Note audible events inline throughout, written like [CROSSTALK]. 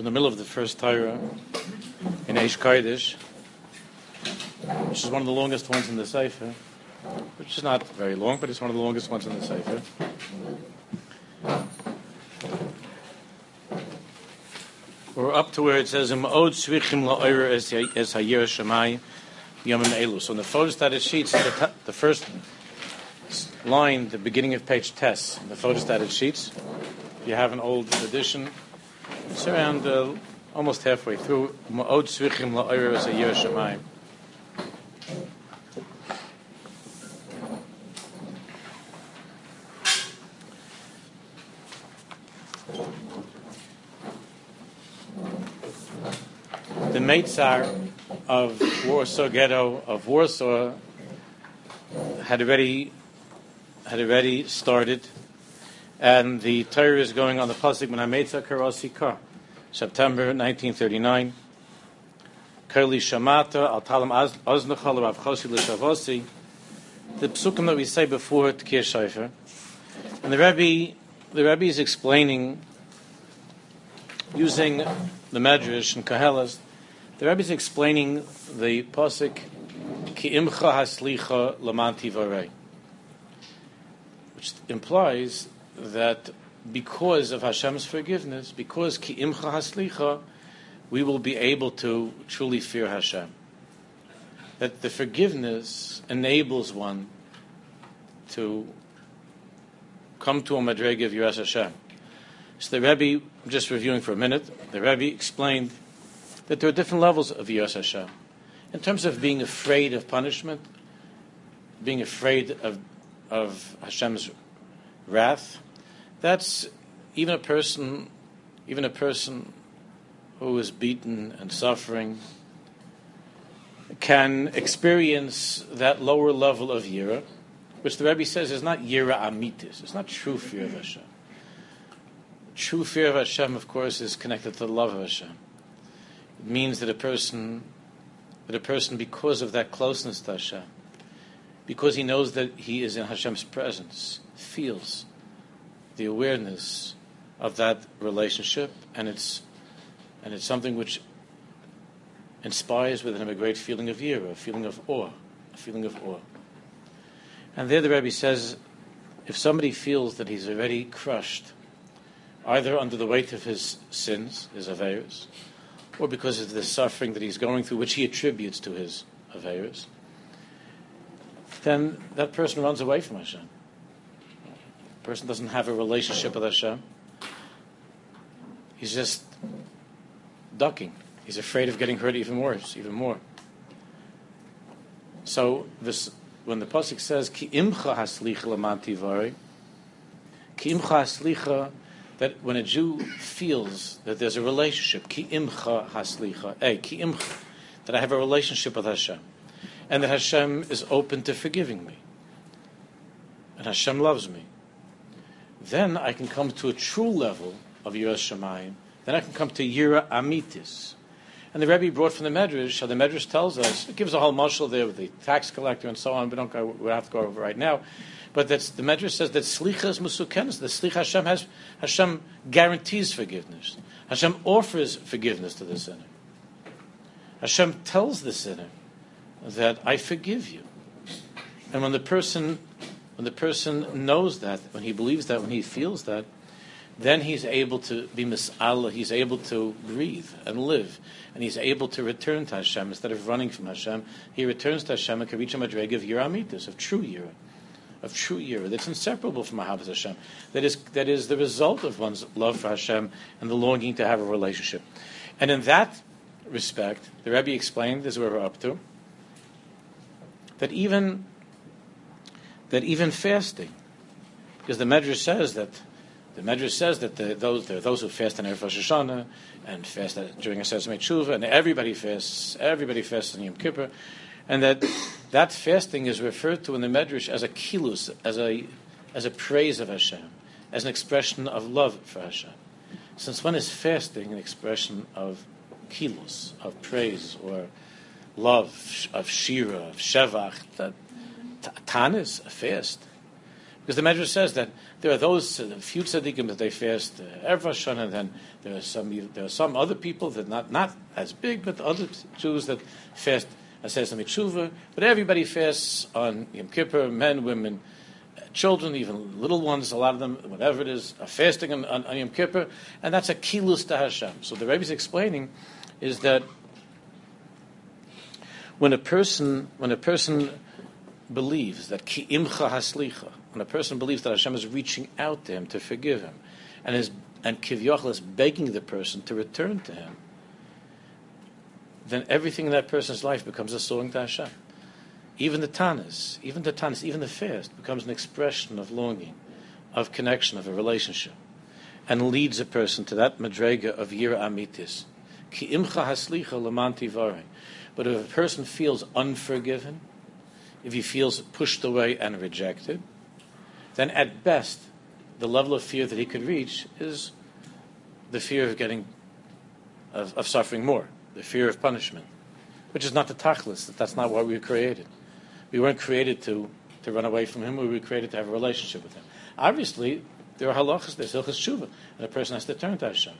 in the middle of the first Torah in Eish Kodesh, which is one of the longest ones in the Sefer, which is not very long, but it's one of the longest ones in the Sefer. We're up to where it says, "Im od svichim la'oyer es hayir shemai yomim elu." So in the photostated sheets, the, the first line, the beginning of page test, the photostated sheets. If you have an old edition, it's around uh, almost halfway through. Ma'od svichim la'oyer es hayir shemai. the Meitzar of Warsaw Ghetto of Warsaw had already had already started, and the Torah is going on the pasuk when Meitzar Karosika, September 1939. Kurli Shamata. The psukim that we say before Tkir Shofar, and the Rebbe the Rebbe is explaining using the Medrash and Kahelas the Rebbe is explaining the pasuk Ki haslicha lamanti varei, which implies that because of Hashem's forgiveness, because Ki imcha haslicha, we will be able to truly fear Hashem. That the forgiveness enables one to come to a madrega of Yiras Hashem. So the Rebbe, just reviewing for a minute, the Rebbe explained that there are different levels of Yos Hashem. In terms of being afraid of punishment, being afraid of, of Hashem's wrath, that's even a person, even a person who is beaten and suffering can experience that lower level of yira, which the Rebbe says is not yira amitis. It's not true fear of Hashem. True fear of Hashem, of course, is connected to the love of Hashem. It means that a person, that a person, because of that closeness to Hashem, because he knows that he is in Hashem's presence, feels the awareness of that relationship, and it's and it's something which inspires within him a great feeling of yira, a feeling of awe, a feeling of awe. And there the Rebbe says, if somebody feels that he's already crushed, either under the weight of his sins, his avers, or because of the suffering that he's going through, which he attributes to his Averis, then that person runs away from Hashem. Person doesn't have a relationship with Hashem. He's just ducking. He's afraid of getting hurt even worse, even more. So this, when the pasuk says "Ki imcha haslicha lamanti Ki imcha haslicha that when a Jew feels that there's a relationship, ki imcha haslicha, eh, ki imcha, that I have a relationship with Hashem, and that Hashem is open to forgiving me, and Hashem loves me, then I can come to a true level of Yiras Shemayim. Then I can come to Yira Amitis. And the Rebbe brought from the Medrash, the Medrash tells us, it gives a whole marshal there with the tax collector and so on, we don't go, we have to go over right now. But that's, the Medrash says that Slicha is Musukenis. The Slicha Hashem has, Hashem guarantees forgiveness. Hashem offers forgiveness to the sinner. Hashem tells the sinner that I forgive you. And when the person, when the person knows that, when he believes that, when he feels that, then he's able to be mis'ala, he's able to breathe and live, and he's able to return to Hashem instead of running from Hashem. He returns to Hashem and can reach a madrega of yiramitis, of true yira of true yira that's inseparable from Ahavas Hashem. That is that is the result of one's love for Hashem and the longing to have a relationship. And in that respect, the Rebbe explained, this is where we're up to, that even that even fasting, because the Medrash says that the Medrash says that the, those there are those who fast on Erev Rosh Hashanah and fast during a Sesame Tshuva, and everybody fasts. Everybody fasts on Yom Kippur, and that that fasting is referred to in the Medrash as a kilus, as a as a praise of Hashem, as an expression of love for Hashem. Since when is fasting an expression of kilus, of praise or love, of shira, of shevach, that tanis, fast. Because the Medrash says that there are those uh, few tzaddikim that they fast uh, every Shana, and then there are some there are some other people that not not as big, but other Jews that fast Asesa Mitzvah. But everybody fasts on Yom Kippur, men, women, children, even little ones. A lot of them, whatever it is, are fasting on, on, on Yom Kippur, and that's a kilus to Hashem. So the Rebbe is explaining is that when a person when a person believes that ki imcha haslicha, when a person believes that Hashem is reaching out to him to forgive him, and is and kivyachal is begging the person to return to him, then everything in that person's life becomes a song to Hashem. Even the tanis, even the tanis, even the fast becomes an expression of longing, of connection, of a relationship, and leads a person to that madrega of yira amitis. Ki imcha haslicha lamanti But if a person feels unforgiven, if he feels pushed away and rejected, then at best, the level of fear that he could reach is the fear of getting, of, of suffering more, the fear of punishment, which is not the tachlis, that that's not why we were created. We weren't created to, to run away from him, we were created to have a relationship with him. Obviously, there are halachas, there's hilchas tshuva, and a person has to turn to Hashem.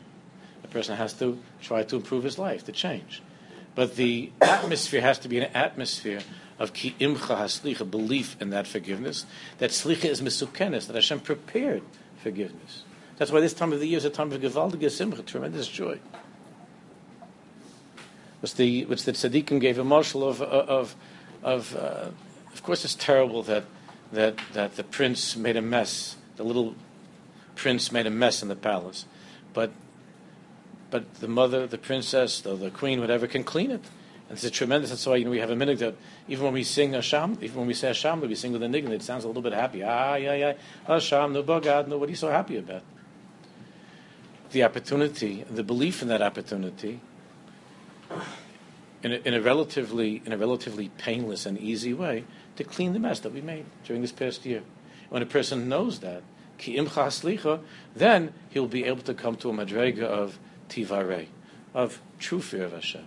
A person has to try to improve his life, to change. But the atmosphere has to be an atmosphere of ki imcha haslicha, belief in that forgiveness, that slicha is misukenes, that Hashem prepared forgiveness. That's why this time of the year is a time of gewaldige simcha, tremendous joy. Which the which the tzaddikim gave a marshal of of of uh, of course it's terrible that that that the prince made a mess, the little prince made a mess in the palace, but but the mother, the princess, the queen, whatever, can clean it. And it's a tremendous. That's why you know, we have a minute that even when we sing Hashem, even when we say Hashem, we sing with a niggin. It sounds a little bit happy. Ah, yeah, yeah. Hashem, no bagad, no. What are you so happy about? The opportunity, the belief in that opportunity, in a, in a relatively in a relatively painless and easy way, to clean the mess that we made during this past year. When a person knows that, then he'll be able to come to a madrega of tivare, of true fear of Hashem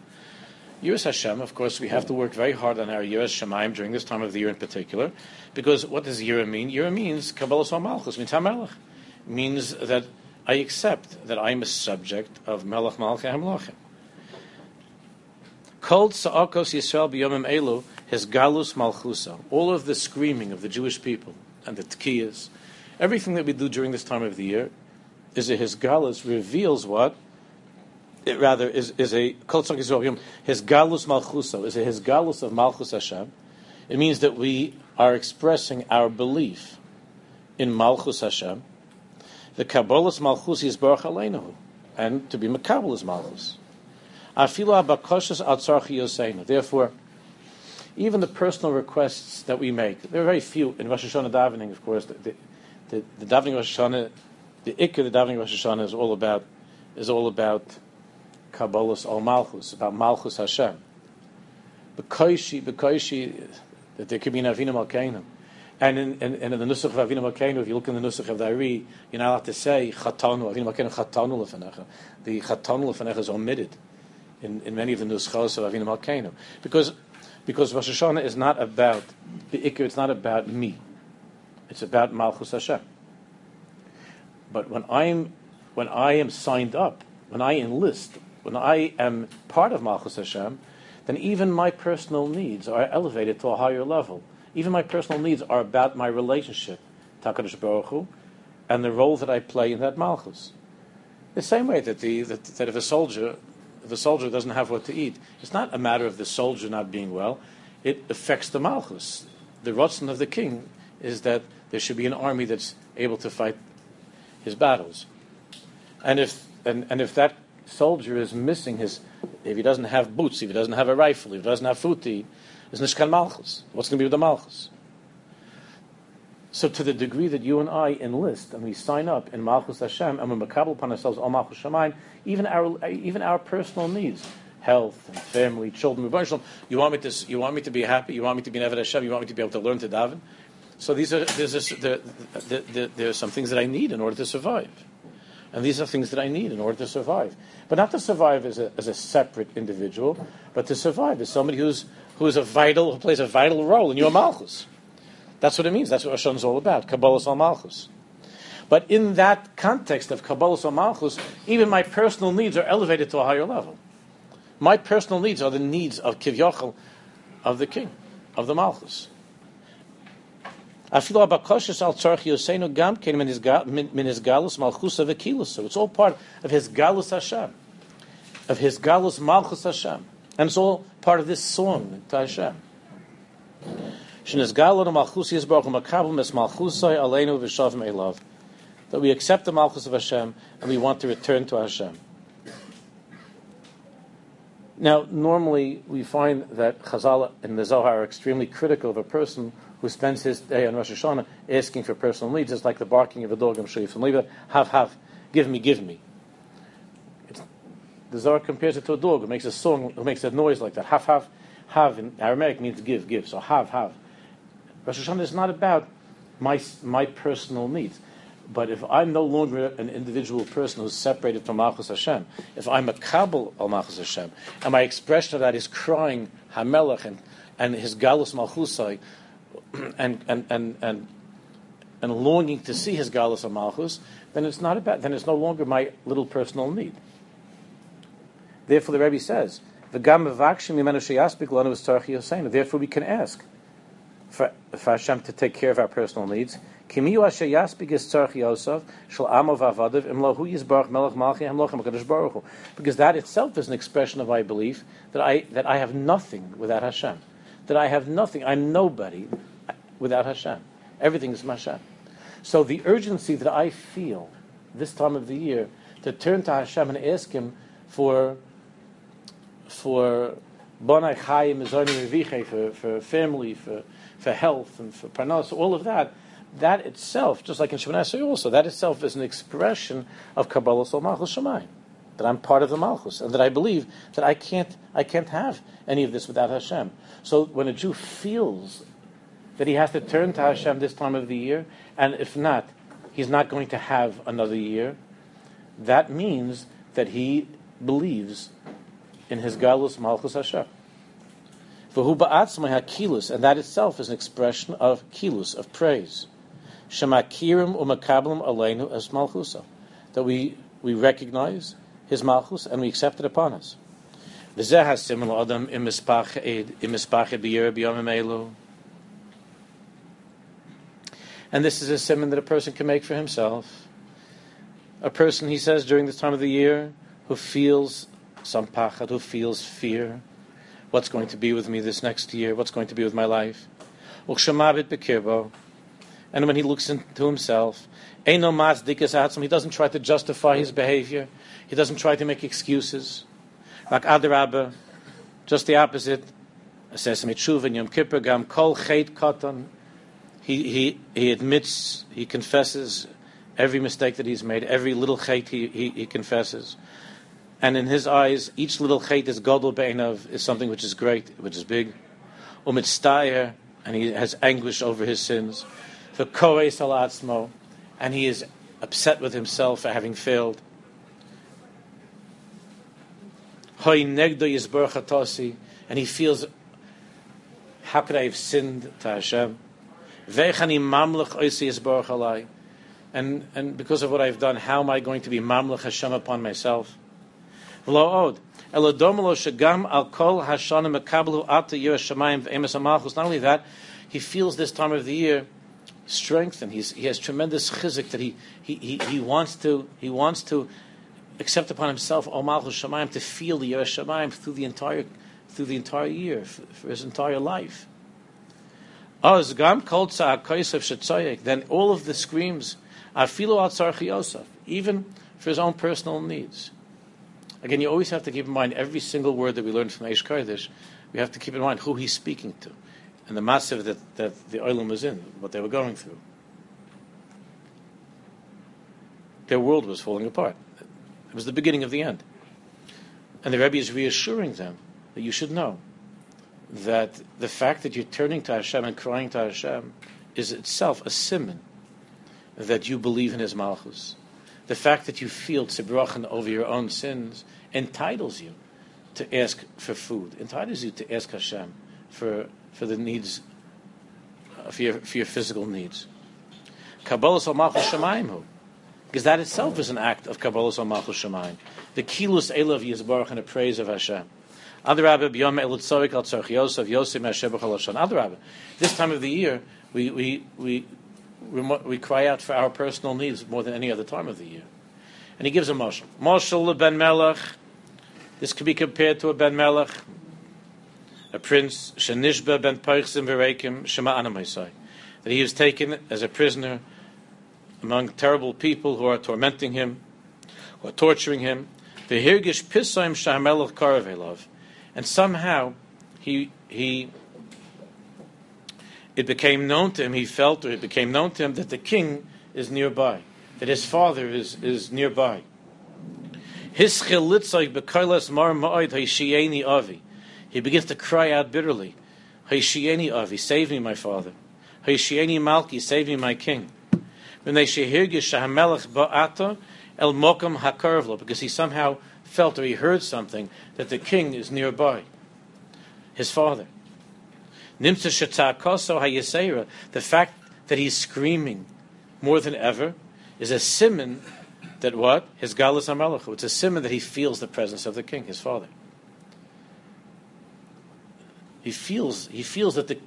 Yiras Hashem, of course, we have to work very hard on our Yiras Shemaim during this time of the year in particular, because what does Yira mean? Yira means Kabbalah Malchus, means HaMelech. means that I accept that I am a subject of Melech Malchei HaMelachim. Kol Sa'akos Yisrael B'yomim Elu, his Galus Malchusa, all of the screaming of the Jewish people and the Tkiyas, everything that we do during this time of the year, is a his Galus reveals what? It rather is, is a kol his galus malchuso is a his galus of malchus Hashem. It means that we are expressing our belief in malchus Hashem. The kabbalas malchus is baruch aleinu, and to be makabel malchus. Afila abakoshas atzarchi yoseinu. Therefore, even the personal requests that we make, there are very few in Rosh Hashanah davening. Of course, the, the, the, the davening Rosh Hashanah, the ikka, the davening Rosh Hashanah is all about is all about Kabbalah's Al Malchus, about Malchus Hashem. Bekoishi, Bekoishi, that there could be an Malkeinu. And in, in, in, the Nusach of Avinu Malkeinu, if you look in the Nusach of the Ari, you're not allowed to say Chatanu, Avinu Malkeinu, Chatanu Lefenecha. The Chatanu Lefenecha is omitted in, in many of the Nuschos of Avinu Malkeinu. Because, because Rosh Hashanah is not about, the Iker, it's not about me. It's about Malchus Hashem. But when I'm, when I am signed up, when I enlist when I am part of Malchus Hashem, then even my personal needs are elevated to a higher level. Even my personal needs are about my relationship, Takadosh Baruch Hu, and the role that I play in that Malchus. The same way that, the, that, that if a soldier if a soldier doesn't have what to eat, it's not a matter of the soldier not being well. It affects the Malchus. The Ratzon of the king is that there should be an army that's able to fight his battles. And if and, and if that soldier is missing his, if he doesn't have boots, if he doesn't have a rifle, if he doesn't have eat, is Nishkan Malchus. What's going to be with the Malchus? So to the degree that you and I enlist and we sign up in Malchus Hashem and we makabel upon ourselves all Malchus Shemaim, even our even our personal needs, health and family, children, you want me to you want me to be happy, you want me to be Nevid Hashem, you want me to be able to learn to daven. So these are there's this, there, there, there, there are some things that I need in order to survive. And these are things that I need in order to survive. But not to survive as a, as a separate individual, but to survive as somebody who's, who is a vital, who plays a vital role in your Malchus. That's what it means. That's what Hashem is all about. Kabbalah al Malchus. But in that context of Kabbalah al Malchus, even my personal needs are elevated to a higher level. My personal needs are the needs of Kivyachal, of the king, of the Malchus. It's all part of his galus Hashem, of his galus malchus Hashem, and it's all part of this song to Hashem. That we accept the malchus of Hashem and we want to return to Hashem. Now, normally we find that Chazal and the Zohar are extremely critical of a person who spends his day on Rosh Hashanah asking for personal needs. It's like the barking of a dog. I'm sure you're familiar. Have, have, give me, give me. It's, the Zohar compares it to a dog who makes a song, who makes a noise like that. Have, have, have in Aramaic means give, give. So have, have. Rosh Hashanah is not about my, my personal needs. But if I'm no longer an individual person who's separated from Malchus Hashem, if I'm a Kabul al Malchus Hashem, and my expression of that is crying Hamelech and, and his Galus Malchusai, and, and, and, and, and longing to see his Galus of then it's not about, then it's no longer my little personal need. Therefore, the Rebbe says. Therefore, we can ask for, for Hashem to take care of our personal needs. Because that itself is an expression of my belief that I, that I have nothing without Hashem. That I have nothing, I'm nobody without Hashem. Everything is Hashem. So the urgency that I feel this time of the year to turn to Hashem and ask Him for for bonai chayim for for family, for for health and for parnas, all of that. That itself, just like in Shemoneh also, that itself is an expression of Kabbalah Sol Malchus Shemayim. That I'm part of the Malchus, and that I believe that I can't, I can't have any of this without Hashem. So when a Jew feels that he has to turn to Hashem this time of the year, and if not, he's not going to have another year. That means that he believes in his Galus Malchus Hashem. V'hu ba'atzmai hakilus, and that itself is an expression of kilus, of praise. Shemakirim umakablim aleinu as malchusa, that we, we recognize his malchus and we accept it upon us. V'zeh hasim adam im mispach b'yer b'yomim elu. And this is a simon that a person can make for himself. A person, he says, during this time of the year, who feels some pachad, who feels fear. What's going to be with me this next year? What's going to be with my life? And when he looks into himself, he doesn't try to justify his behavior. He doesn't try to make excuses. Like Adarabba, just the opposite. Yom Kippur Gam Kol Katan he, he, he admits, he confesses every mistake that he's made, every little chait he, he, he confesses. And in his eyes, each little chait is godel be'enav, is something which is great, which is big. Umitztayer, and he has anguish over his sins. For koes alatzmo, and he is upset with himself for having failed. Hoy negdo yizbar and he feels, how could I have sinned to Hashem? And, and because of what I've done, how am I going to be mamlech Hashem upon myself? Not only that, he feels this time of the year strengthened. He's, he has tremendous chizik that he, he, he, he, wants to he wants to accept upon himself O Malchus Shemayim to feel the Yerush Shemayim through the entire through the entire year for his entire life. Oh, then all of the screams are filo even for his own personal needs. Again, you always have to keep in mind every single word that we learn from Eish Kodesh. We have to keep in mind who he's speaking to, and the massive that, that the oilam was in, what they were going through. Their world was falling apart. It was the beginning of the end, and the Rebbe is reassuring them that you should know that the fact that you're turning to Hashem and crying to Hashem is itself a simon that you believe in His Malchus. The fact that you feel tzibrachen over your own sins entitles you to ask for food, entitles you to ask Hashem for, for the needs, uh, for your, for your physical needs. Kabbalah Malchus Shemaim because that itself is an act of Kabbalah Malchus Shemaim. The kilus elav yizbarach and a praise of Hashem. Adarabba b'yom elutzorik al Yosef Yosef. This time of the year, we, we, we, we cry out for our personal needs more than any other time of the year. And he gives a mashal. Mashal ben Melech. This could be compared to a ben Melech, a prince, Shanishba ben Peichsim v'reikim Shema Anamaisai. That he was taken as a prisoner among terrible people who are tormenting him, who are torturing him. V'hirgish pisaim shamelech karavelov. And somehow he, he, it became known to him, he felt, or it became known to him that the king is nearby, that his father is, is nearby. His avi. He begins to cry out bitterly. avi, save me, my father. malki, save me, my king because he somehow felt or he heard something that the king is nearby, his father. The fact that he's screaming more than ever is a simon that what? His galus amalachu. It's a simon that he feels the presence of the king, his father. He feels he feels that the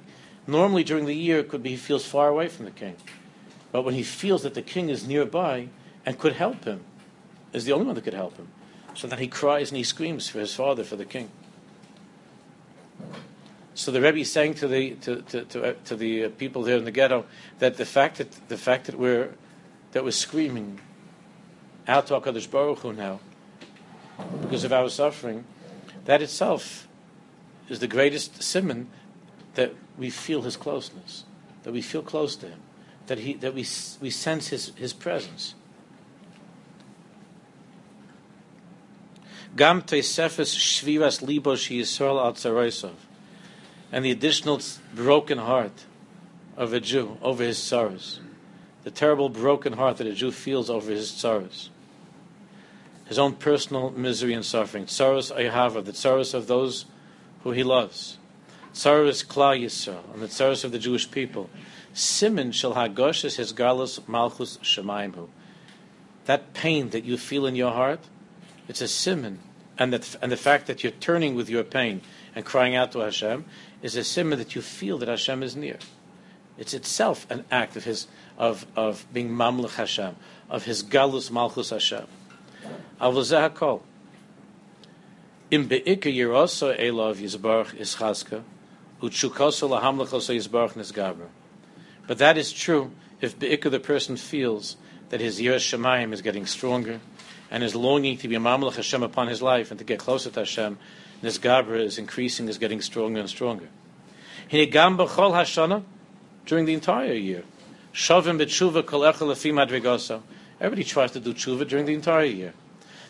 normally during the year it could be he feels far away from the king. But when he feels that the king is nearby and could help him, is the only one that could help him. So that he cries and he screams for his father, for the king. So the Rebbe is saying to the to, to, to, uh, to the uh, people there in the ghetto that the fact that the fact that we're that we're screaming out to Hakadosh Baruch Hu now because of our suffering, that itself is the greatest simon that we feel His closeness, that we feel close to Him that, he, that we, we sense his, his presence. Gam teisefes shviras libosh Yisrael al. And the additional broken heart of a Jew over his sorrows. The terrible broken heart that a Jew feels over his sorrows. His own personal misery and suffering. Sorrows Ayahava, the sorrows of those who he loves. Sorrows Kla Yisrael, and the sorrows of the Jewish people. Simin shel hagoshes his galus malchus shemaimhu. That pain that you feel in your heart, it's a simin, and that and the fact that you're turning with your pain and crying out to Hashem is a simin that you feel that Hashem is near. It's itself an act of his of of being mamlech Hashem, of his galus malchus Hashem. Avuzah hakol. Im be'ika yiroso elov yizbarach ischazka, utshukoso lahamlechoso yizbarach nisgaber. But that is true if Be'ikah the person feels that his Yiras Shemayim is getting stronger and his longing to be a Mamlech Hashem upon his life and to get closer to Hashem, and his Gabra is increasing, is getting stronger and stronger. Hinegam B'chol Hashana, during the entire year. Shavim B'tshuva Kol Echel Madrigoso. Everybody tries to do tshuva during the entire year.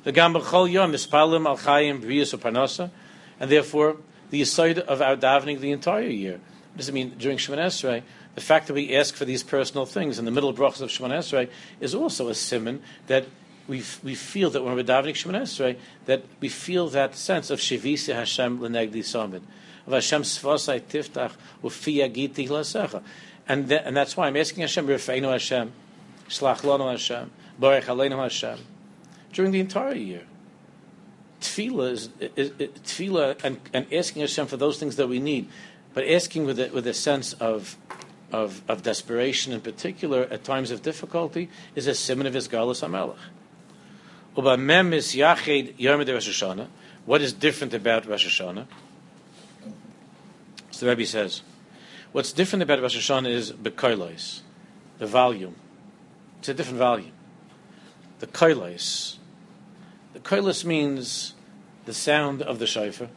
The Gam B'chol Yom Mispalim Al Chayim B'riyas Upanasa, and therefore the aside of our davening the entire year. What does it mean during Shemoneh Esrei? the fact that we ask for these personal things in the middle brachas of Shemon Esrei is also a simon that we, we feel that when we're davening Shemon Esrei, that we feel that sense of Shivisi Hashem l'negdi samid, of Hashem svasai tiftach ufi agiti lasecha. And, and that's why I'm asking Hashem, Rifeinu Hashem, Shlach Lanu Hashem, Baruch Aleinu Hashem, during the entire year. Tefillah is, is, is tefillah and, and asking Hashem for those things that we need, but asking with a, with a sense of of, of desperation in particular at times of difficulty is a simon of his galus hamelech. Ubamem is yached Yom Rosh Hashanah. What is different about Rosh Hashanah? So the Rebbe says, what's different about Rosh Hashanah is bekoilos, the volume. It's a different volume. The koilos. The koilos means the sound of the shofar,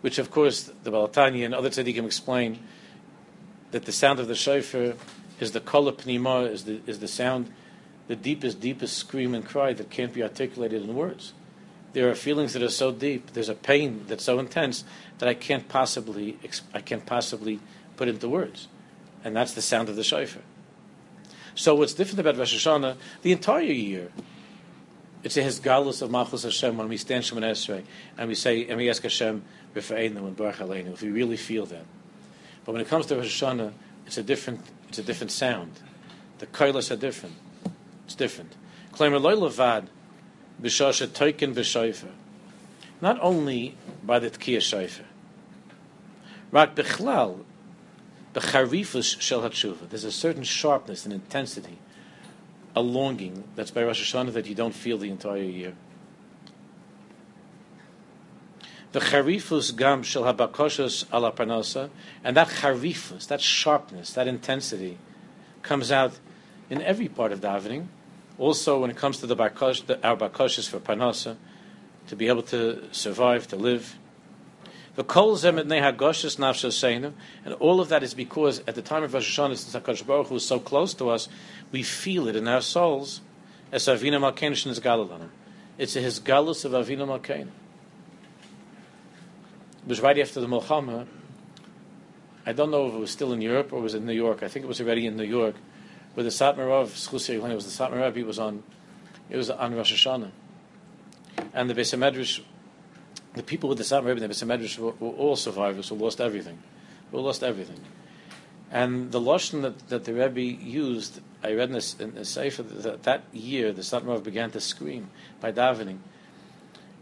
which of course the Baal HaTanya and other tzaddikim explain that the sound of the shofar is the kol pnima, is the, is the sound the deepest, deepest scream and cry that can't be articulated in words. There are feelings that are so deep. There's a pain that's so intense that I can't possibly, I can't possibly put into words, and that's the sound of the shofar. So what's different about Rosh Hashanah? The entire year, it's a hisgalus of Malchus Hashem when we stand Shemoneh Esrei and we say and we ask Hashem Rifa'enu and Baruch. If we really feel that, but when it comes to Rosh Hashanah, it's a different, it's a different sound. The kailas are different. It's different. Not only by the tkiyah shayfer. Rak b'chlal b'charifus shel hatshuva. There's a certain sharpness and intensity, a longing that's by Rosh Hashanah that you don't feel the entire year. The charifus gam shel habakoshos ala and that charifus, that sharpness, that intensity, comes out in every part of davening. Also, when it comes to the, barkosh, the our bakoshos for parnasa, to be able to survive, to live. The kol zemet nehagoshis nafshoseinu, and all of that is because at the time of Rosh Hashanah, since Hakadosh Baruch Hu is so close to us, we feel it in our souls. As Malkein is. It's a hisgalus of Avina Malkein. It was right after the Milchama. I don't know if it was still in Europe or was in New York. I think it was already in New York, where the Satmar Satmarov, when it was the Satmar Satmarov, he was on, it was on Rosh Hashanah. And the Beis the people with the Satmarov and the Beis were, were, all survivors who lost everything. Who lost everything. And the Lashon that, that the Rebbe used, I read in in the Sefer, that, that year the Satmarov began to scream by davening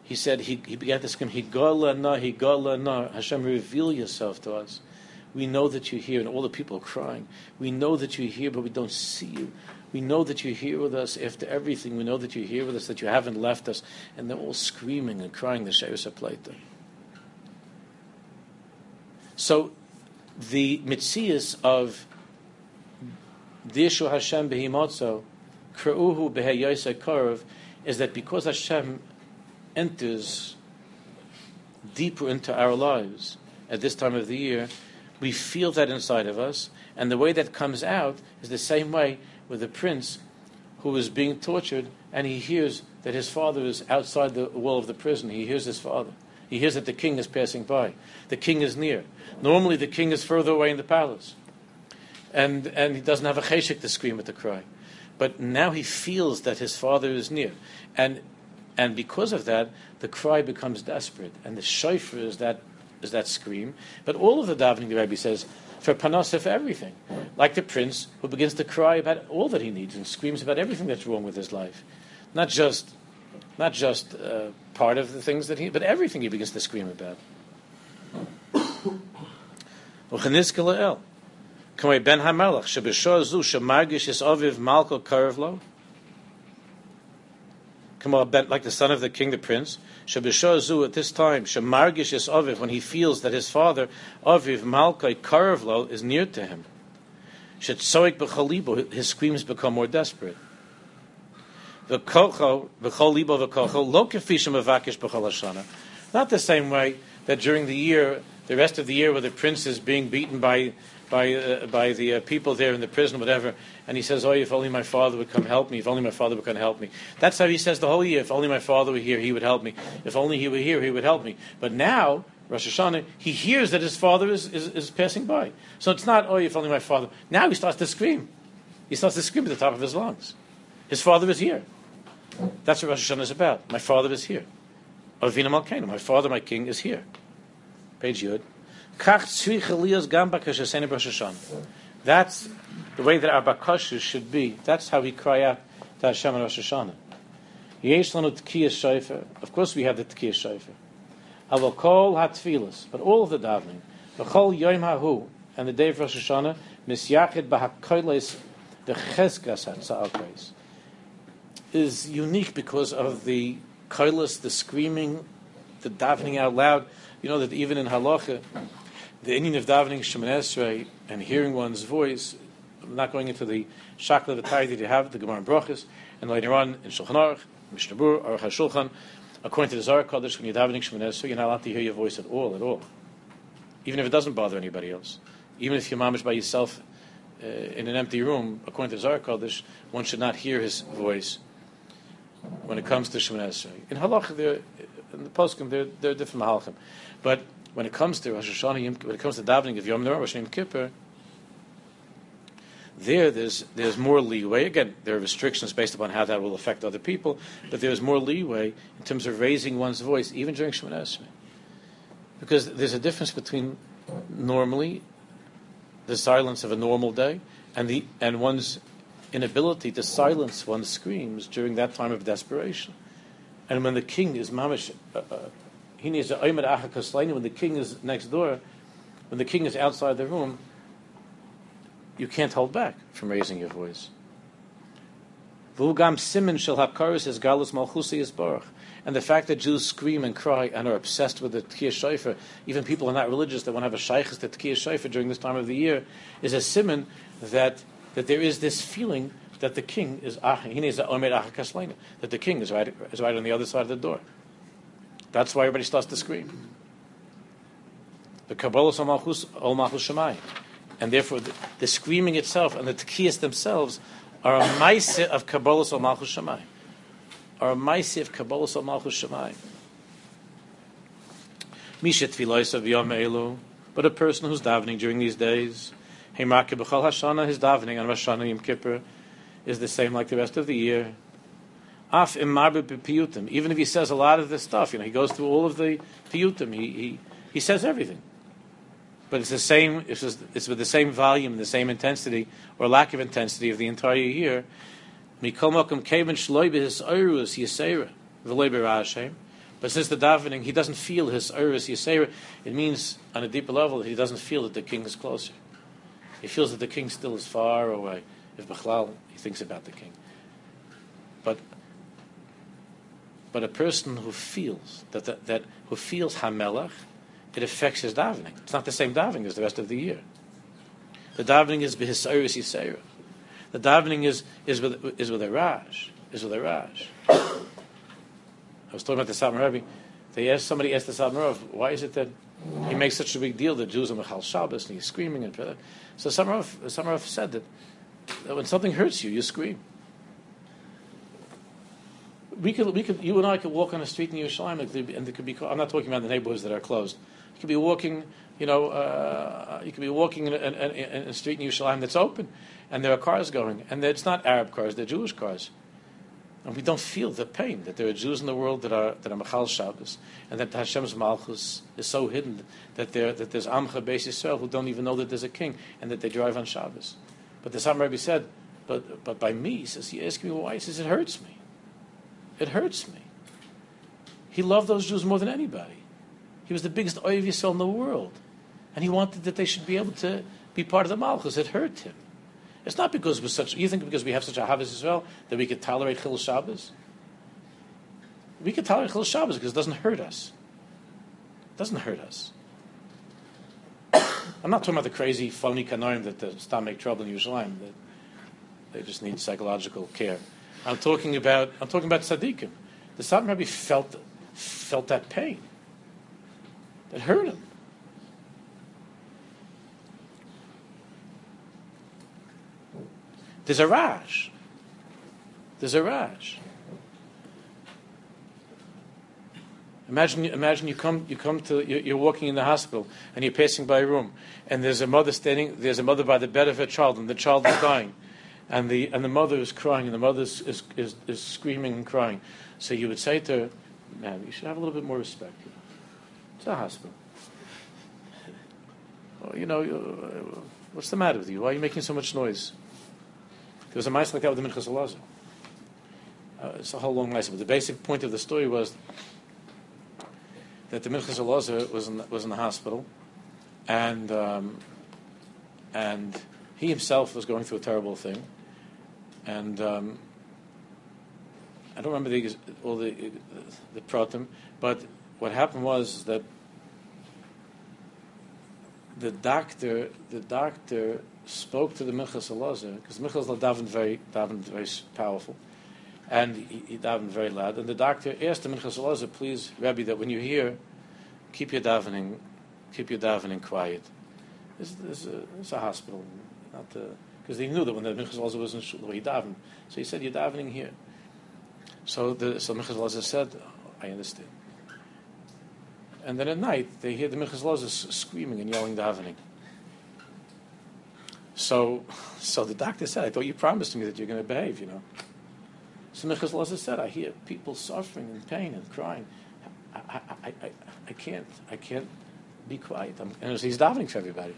he said he, he began to scream, Higala na, Higala na, Hashem, reveal yourself to us. We know that you're here, and all the people are crying. We know that you're here, but we don't see you. We know that you're here with us after everything. We know that you're here with us, that you haven't left us. And they're all screaming and crying the Shevis Plato. So the mitzias of Dishu Hashem Behimotzo, Kreuhu Behe Korov, is that because Hashem enters deeper into our lives at this time of the year, we feel that inside of us, and the way that comes out is the same way with the prince who is being tortured, and he hears that his father is outside the wall of the prison. He hears his father. He hears that the king is passing by. The king is near. Normally, the king is further away in the palace, and and he doesn't have a cheshik to scream at the cry. But now he feels that his father is near, and and because of that, the cry becomes desperate, and the shofar is that is that scream. But all of the davening, the Rabbi says, for panasa, for everything, like the prince who begins to cry about all that he needs and screams about everything that's wrong with his life, not just not just uh, part of the things that he, but everything he begins to scream about. ben shebeshor zu shemargish es aviv malko karvlo like the son of the king, the prince. Zu at this time, Shemargish is Aviv, when he feels that his father, Aviv Malkai Karavlo, is near to him. Shetzoik b'chalibo, his screams become more desperate. V'kocho, v'cholibo v'kocho, lo kefishim avakish b'chol Not the same way that during the year, the rest of the year, where the prince is being beaten by by uh, by the uh, people there in the prison, whatever. And he says, "Oh, if only my father would come help me. If only my father would come help me." That's how he says the whole year. If only my father were here, he would help me. If only he were here, he would help me. But now, Rosh Hashanah, he hears that his father is, is, is passing by. So it's not, "Oh, if only my father." Now he starts to scream. He starts to scream at the top of his lungs. His father is here. That's what Rosh Hashanah is about. My father is here. Avina Malkeinu, my father, my king, is here. Page Yud. That's the way that our bakashas should be. That's how we cry out to Hashem and Rosh Hashanah. Of course, we have the tkiyah shayfer. Aval kol hatfilas, but all of the davening, the chol yom hahu, and the day of Rosh Hashanah, misyachid b'hakoiles the cheskas hatza'akreis, is unique because of the koilis, the screaming, the davening out loud. You know that even in halacha, the Indian of davening Esrei and hearing one's voice, not going into the shakla of the that you have, the Gemara and Brachas, and later on in Shulchan Aruch, Mishnah Bur, Aruch HaShulchan, according to the Zohar Kodesh, when you're davening Shemoneh Esrei, you're not allowed to hear your voice at all, at all. Even if it doesn't bother anybody else. Even if you're mamish by yourself uh, in an empty room, according to the Zohar Kodesh, one should not hear his voice when it comes to Shemoneh In Halach, in the poskim, there, there are different mahalchim. But when it comes to Rosh Hashanah, when it comes to davening of Yom Nor, Rosh Hashanah Kippur, there, there's, there's more leeway. Again, there are restrictions based upon how that will affect other people, but there's more leeway in terms of raising one's voice, even during Shemoneh. Because there's a difference between normally the silence of a normal day and, the, and one's inability to silence one's screams during that time of desperation. And when the king is mamish, uh, uh, he needs a when the king is next door, when the king is outside the room, you can't hold back from raising your voice. V'ugam simin shel hakaris is galus malchusi is baruch. And the fact that Jews scream and cry and are obsessed with the Tkiyah Shofar, even people who are not religious that want to have a shaykhs to Tkiyah Shofar during this time of the year, is a simon that, that there is this feeling that the king is ah, ah that the king is right, is right on the other side of the door. That's why everybody starts to scream. The Kabbalah Malchus and therefore the, the screaming itself and the tekiyas themselves are a maise of Kabbalah al Malchus Shemai. Are a maise of Kabbalah al Malchus Shemai. Mishet Tfilois of Yom Elu, but a person who's davening during these days, Heimake B'chal Hashana, his davening on Rosh Hashanah Yom Kippur is the same like the rest of the year. Af imarbe piyutim. Even if he says a lot of this stuff, you know, he goes through all of the piyutim. He, he, he says everything but it's the same. It's, just, it's with the same volume, the same intensity or lack of intensity of the entire year. But since the davening, he doesn't feel his urus yisera. It means on a deeper level he doesn't feel that the king is closer. He feels that the king still is far away. If Bechlal, he thinks about the king. But but a person who feels that, that, that who feels Hamelach, it affects his davening. It's not the same davening as the rest of the year. The davening is b'hisayris yisayra. The davening is, is, with, is with a. Is with a. I was talking about the Satmar Rebbe. They asked somebody asked the Rebbe, why is it that he makes such a big deal that Jews are Mechal Shabbos and he's screaming and so Satmar Rebbe said that, that when something hurts you, you scream we could, we could, you and I could walk on a street in Yerushalayim, and there could be. I'm not talking about the neighborhoods that are closed. You could be walking, you know, uh, you could be walking in a, in, in a, street in Yerushalayim that's open, and there are cars going, and it's not Arab cars; they're Jewish cars, and we don't feel the pain that there are Jews in the world that are that are Machal Shabbos, and that Hashem's Malchus is so hidden that there that there's Amcha Beis Yisrael who don't even know that there's a king, and that they drive on Shabbos. But the Sam Rebbe said, but but by me, he says he asked me why. He says it hurts me. It hurts me. He loved those Jews more than anybody. He was the biggest Oiv Yisrael in the world. And he wanted that they should be able to be part of the Malchus. It hurt him. It's not because we're such, you think because we have such a Havas Israel that we could tolerate Chil Shabbos? We could tolerate Chil Shabbos because it doesn't hurt us. It doesn't hurt us. [COUGHS] I'm not talking about the crazy, phony kanoim that uh, stop make trouble in Yerushalayim. That they just need psychological care. I'm talking about I'm talking about tzaddikim. The Satmar Rebbe felt felt that pain. That hurt him. There's a rash. There's a rash. Imagine, imagine you come, you come to, you're, walking in the hospital and you're passing by a room, and there's a mother standing, there's a mother by the bed of her child, and the child is dying and the and the mother is crying, and the mother is, is, is, is screaming and crying. So you would say to her, "Man, you should have a little bit more respect. It's a hospital. Well, you know, uh, what's the matter with you? Why are you making so much noise?" There was a mice like that with the Minchas Elazar. Uh, it's a whole long mice, but the basic point of the story was that the Minchas Elazar was in the, was in the hospital, and um, and he himself was going through a terrible thing and um, I don't remember the, all the the pratim, but what happened was that the doctor the doctor spoke to the Minchas Elazar because Minchas davened very davened very powerful, and he, he davened very loud. And the doctor asked the Minchas Elazar, "Please, Rabbi, that when you hear, keep your davening, keep your davening quiet. This, this, uh, is, a, this a hospital. not the because they knew that when the Minchas Elazar was in shul, the way he davened. So he said, "You're davening here." So the so Minchas Elazar said, "I understand." And then at night they hear the Minchas screaming and yelling, davening. So, so the doctor said, "I thought you promised me that you're going to behave," you know. So Minchas said, "I hear people suffering and pain and crying. I, I, I, I, I can't, I can't be quiet." I'm, and he's davening for everybody.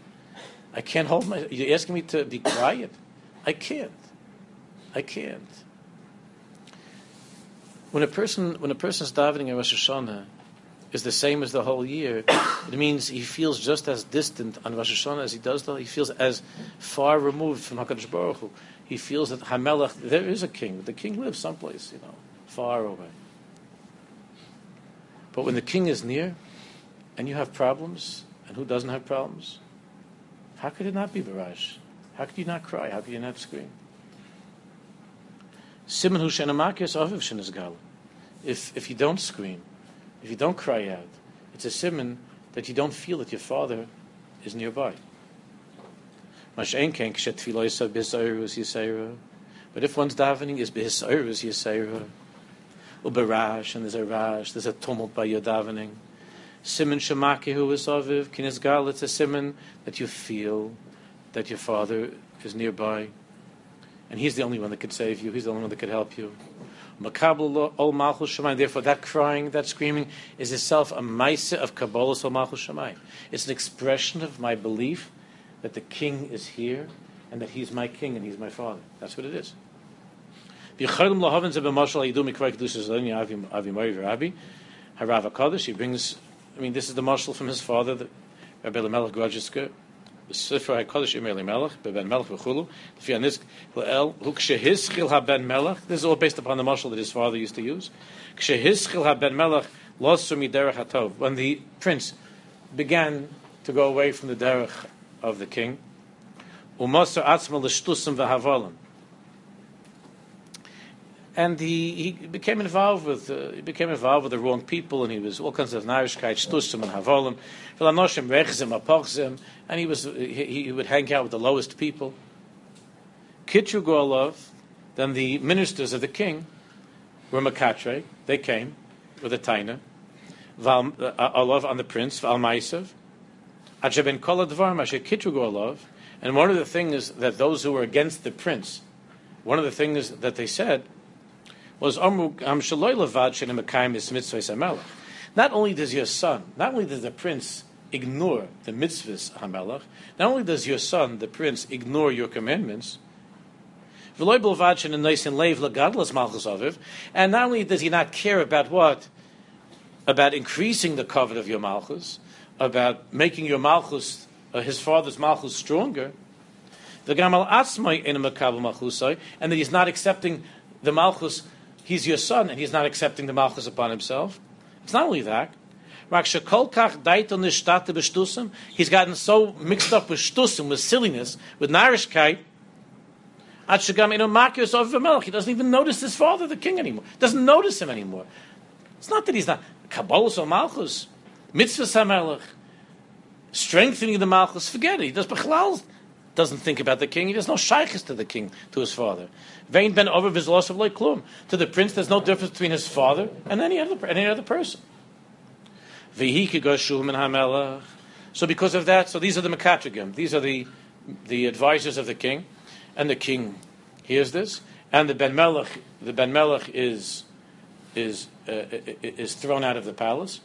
I can't hold my. You're asking me to be quiet. I can't. I can't. When a person when a person's davening in Rosh Hashanah is the same as the whole year, it means he feels just as distant on Rosh Hashanah as he does. He feels as far removed from Hakadosh Baruch Hu. He feels that Hamelach there is a king, the king lives someplace, you know, far away. But when the king is near, and you have problems, and who doesn't have problems? How could it not be barrage? How could you not cry? How could you not scream? Simon Hushenamakis Aviv Shenizgal. If if you don't scream, if you don't cry out, it's a simon that you don't feel that your father is nearby. But if one's davening is behisayrus yisayra, ubarash, and there's a rash, there's a tumult by your davening. Simon Shemaki who is Aviv, Kinisgal, it's a simon that you feel that your father is nearby. And he's the only one that could save you, he's the only one that could help you. Makabel ol malchus shemayim. Therefore, that crying, that screaming, is itself a maisa of kabbalah ol malchus shemayim. It's an expression of my belief that the king is here and that he's my king and he's my father. That's what it is. He brings I mean, this is the mashal from his father, the Rabbi Melech Grodzisker. Melech V'Chulu, Anisk L'el, Hu K'shehizchil HaBen Melech, this is all based upon the mashal that his father used to use, K'shehizchil HaBen Melech, Losu Miderech HaTov, when the prince began to go away from the derech of the king, Atzma L'Shtusim and he, he became involved with uh, he became involved with the wrong people, and he was all kinds of narishkeit, shtusim and havolim, velanoshim rechzim apochzim, and he was he, he, would hang out with the lowest people. Gorlov, then the ministers of the king were makatre. They came with a taina, val uh, olov on the prince, val maisav, ajeben kol advar Gorlov, and one of the things that those who were against the prince, one of the things that they said was. Not only does your son, not only does the prince ignore the mitzvahs Hamelech, not only does your son, the prince, ignore your commandments, and not only does he not care about what, about increasing the covet of your malchus, about making your malchus, uh, his father's malchus, stronger, and that he's not accepting the malchus he's your son and he's not accepting the malchus upon himself. It's not only that. He's gotten so mixed up with shtusim, with silliness, with narishkeit. He doesn't even notice his father, the king, anymore. Doesn't notice him anymore. It's not that he's not kabbalah or malchus, mitzvah samelech, strengthening the malchus. Forget it. He does bechlal doesn't think about the king. He has no shaykhs to the king, to his father. Vein ben over his loss of klum. To the prince, there's no difference between his father and any other any other person. So because of that, so these are the mekatrigim. These are the the advisors of the king, and the king hears this, and the ben melech the ben melech is is uh, is thrown out of the palace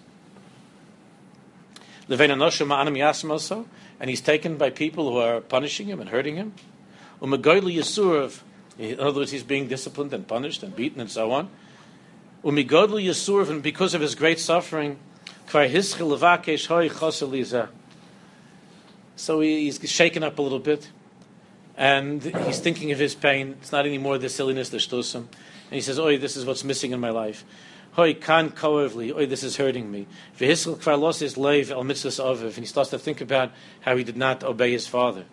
and he's taken by people who are punishing him and hurting him. In other words, he's being disciplined and punished and beaten and so on. And because of his great suffering, so he's shaken up a little bit, and he's thinking of his pain. It's not anymore the silliness, the shtusam. And he says, "Oh, this is what's missing in my life." Hoy kan koevli. Oy, this is hurting me. Vehiskel kvar his leiv al mitzvahs oviv, and he starts to think about how he did not obey his father.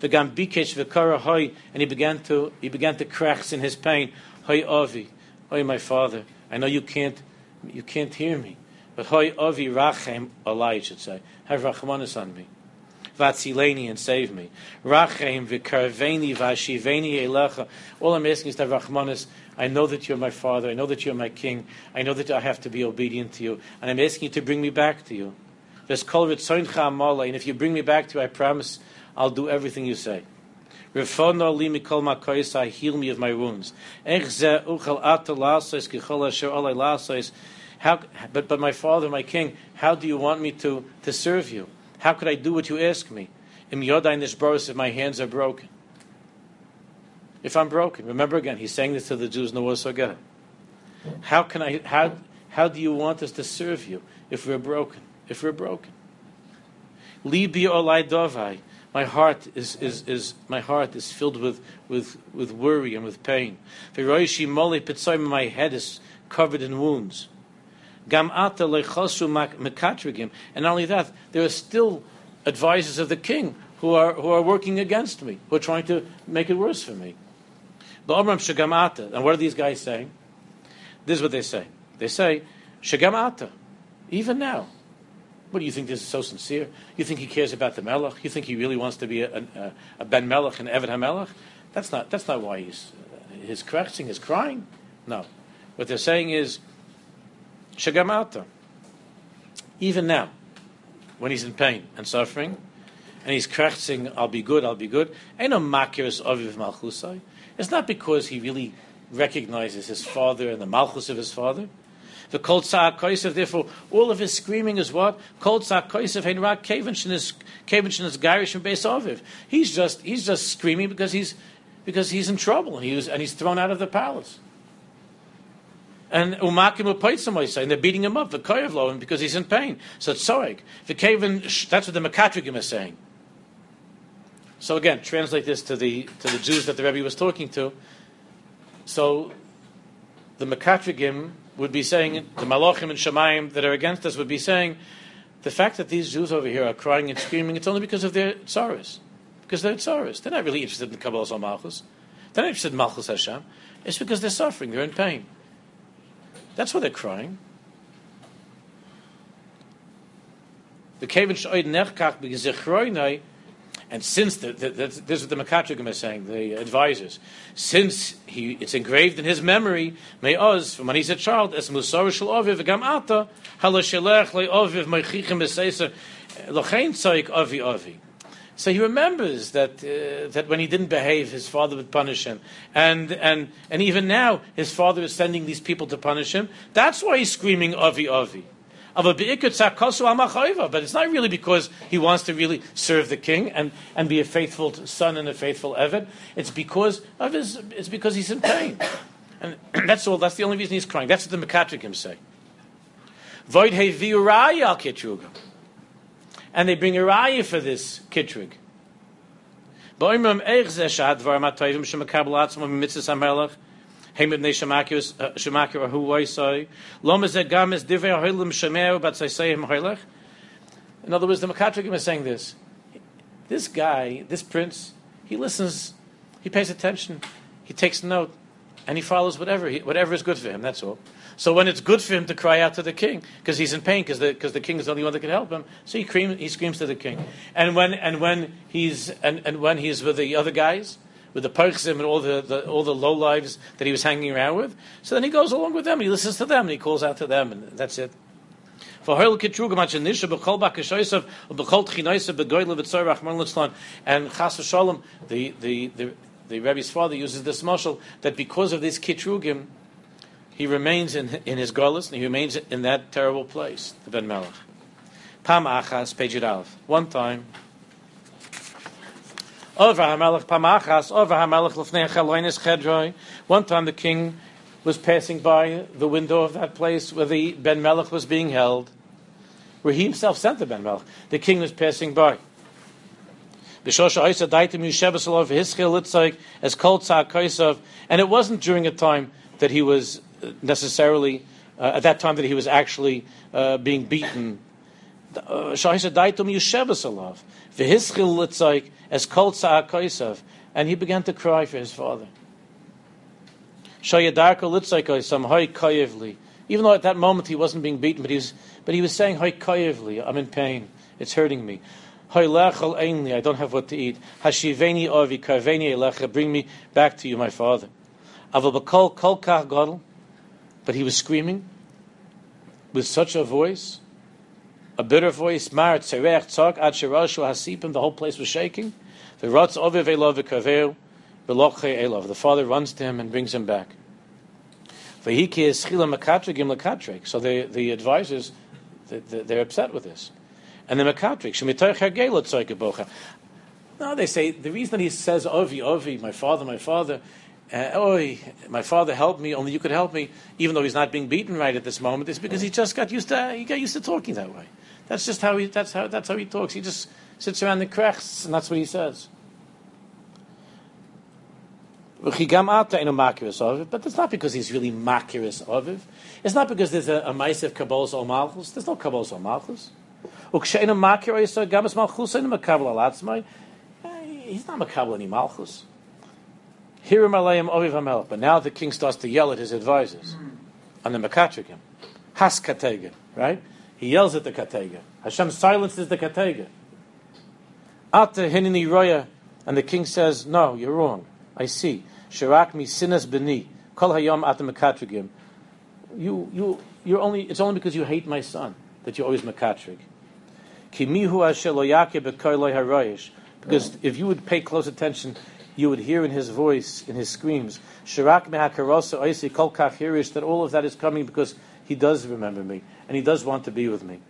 V'gam bikesh v'kara hoy, and he began to he began to cracks in his pain. Hoy avi, hoy my father. I know you can't you can't hear me, but hoy avi rachem alai should say. Have rachmanis on me. vatzileni and save me. Rachem v'karveni v'ashiveni elecha. All I'm asking is that Rachmanis, I know that you're my father, I know that you're my king, I know that I have to be obedient to you, and I'm asking you to bring me back to you. And if you bring me back to you, I promise I'll do everything you say. Heal me of my wounds. How, but, but my father, my king, how do you want me to, to serve you? How could I do what you ask me? If my hands are broken. If I'm broken. Remember again, he's saying this to the Jews in the Warsaw Ghetto. How can I, how, how do you want us to serve you if we're broken? If we're broken. Libi olai dovai my heart is, is, is my heart is filled with, with, with worry and with pain. My head is covered in wounds. And not only that, there are still advisors of the king who are, who are working against me, who are trying to make it worse for me. And what are these guys saying? This is what they say. They say, Shagamata, even now, what do you think this is so sincere? You think he cares about the Melech? You think he really wants to be a, a, a Ben Melech and Eved HaMelech? That's not, that's not why he's his correcting, his crying. No. What they're saying is, Shagamata. Even now, when he's in pain and suffering, and he's krechzing, I'll be good, I'll be good. Ain't no makiris aviv malchusai. It's not because he really recognizes his father and the malchus of his father. The Kol Koisev, therefore, all of his screaming is what? Kol Koisev Hein Rak Kevenshin is is Garish and Beis Aviv. He's just he's just screaming because he's because he's in trouble and he was, and he's thrown out of the palace. And umakim upoitzamoi and they're beating him up, the koyev because he's in pain. So soig. The kaven, that's what the makatrigim is saying. So again, translate this to the to the Jews that the Rebbe was talking to. So the makatrigim would be saying, the Malachim and Shemayim that are against us would be saying, the fact that these Jews over here are crying and screaming, it's only because of their tsaras. Because they're tsaras. They're not really interested in Kabbalah or Malchus. They're not interested in Malchus Hashem. It's because they're suffering, they're in pain. That's why they're crying. The Kevin Shoid Nechkach because and since the, the, the, this is what the Makatrigim is saying, the advisors, since he, it's engraved in his memory, may Oz, from when he's a child, as Musar Shal Oviv, Gam Ata, Halashelech Le Oviv, Meichichem Eseser, Lochein Tzoik Avi Avi. So he remembers that uh, that when he didn't behave, his father would punish him, and and and even now his father is sending these people to punish him. That's why he's screaming Avi Avi. Of a bigcutzahosuamach, but it's not really because he wants to really serve the king and, and be a faithful son and a faithful Eved. It's because of his. It's because he's in pain, and [CLEARS THROAT] that's all. That's the only reason he's crying. That's what the Mekatrikim say. Void al kitruga, and they bring a raya for this kitrig. Boimram. Uh, in other words, the Makatrigim is saying this. This guy, this prince, he listens, he pays attention, he takes note, and he follows whatever, he, whatever is good for him, that's all. So when it's good for him to cry out to the king, because he's in pain, because the, the king is the only one that can help him, so he, cream, he screams to the king. And when, and when, he's, and, and when he's with the other guys, with the Parchim and all the, the, all the low lives that he was hanging around with. So then he goes along with them, he listens to them, and he calls out to them, and that's it. And Chas Shalom, the the the the Rebbe's father uses this mashal that because of this Kitrugim, he remains in in his galus and he remains in that terrible place, the Ben Melech. Pam Achas, page One time. Over Pamachas, over Lefnei Chaloinis Chedroi. One time the king was passing by the window of that place where the Ben Melech was being held, where he himself sent the Ben Melech. The king was passing by. and it wasn't during a time that he was necessarily uh, at that time that he was actually uh, being beaten. Uh, as kol koisav, and he began to cry for his father. Even though at that moment he wasn't being beaten, but he was, but he was saying, I'm in pain. It's hurting me. I don't have what to eat. Hashiveni ovi karveni elecha, bring me back to you, my father. But he was screaming with such a voice, a bitter voice, the whole place was shaking. The father runs to him and brings him back. So the, the advisors, they're upset with this. And the Makatrik, No, they say the reason that he says Ovi, Ovi, my father, my father, uh, Oi, my father helped me, only you could help me, even though he's not being beaten right at this moment, is because he just got used to he got used to talking that way. That's just how he that's how that's how he talks. He just sits around the cracks and that's what he says. But it's not because he's really makiris aviv. It's not because there's a, a maisiv kabbalah or malchus. There's no kabbalah or malchus. He's not makabel any malchus. Hiram alayim oviv hamelech. But now the king starts to yell at his advisors on the makatrikim. Has katega, right? He yells at the katega. Hashem silences the katega. Ata hinini roya. And the king says, no, you're wrong. I see. Shirak mi sinas beni. Kol hayom ata makatrigim. You, you, you're only, it's only because you hate my son that you're always makatrig. Because if you would pay close attention, you would hear in his voice, in his screams, Shirak that all of that is coming because he does remember me and he does want to be with me.